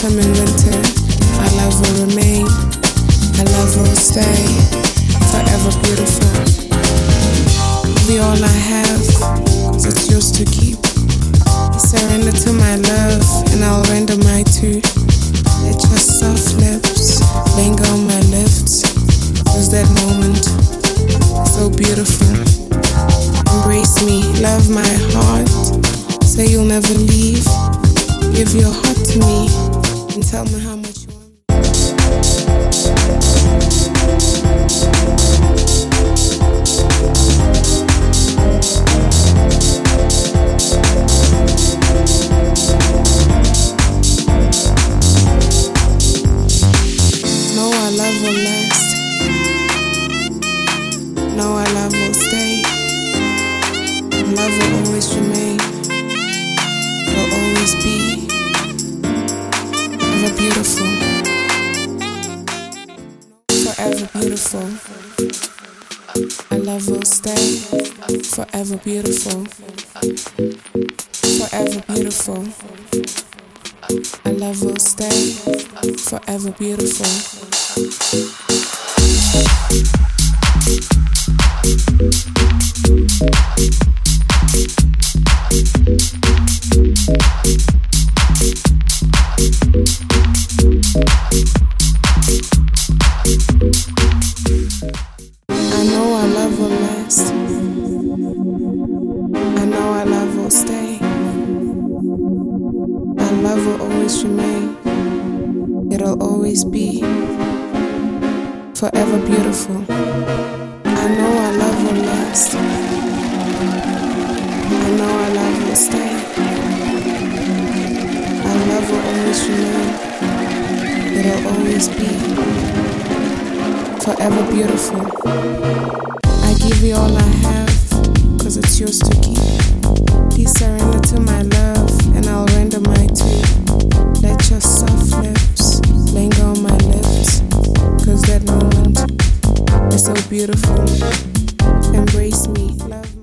autumn and winter, our love will remain. Our love will stay forever beautiful. Be all I have, cause it's yours to keep. Surrender to my love, and I'll render my too. Let your soft lips linger on my lips. Cause that moment so beautiful. Embrace me, love my heart. Say you'll never leave. Give your heart to me tell me how much you want. No, our love will last. Beautiful. Forever beautiful. Our love will stay. Forever beautiful. Forever beautiful. Our love will stay. Forever beautiful. Our love will always remain. It'll always be forever beautiful. I know our love will last. I know our love will stay. Our love will always remain. It'll always be forever beautiful. I give you all I have, cause it's yours to keep. beautiful. Embrace me. Love me.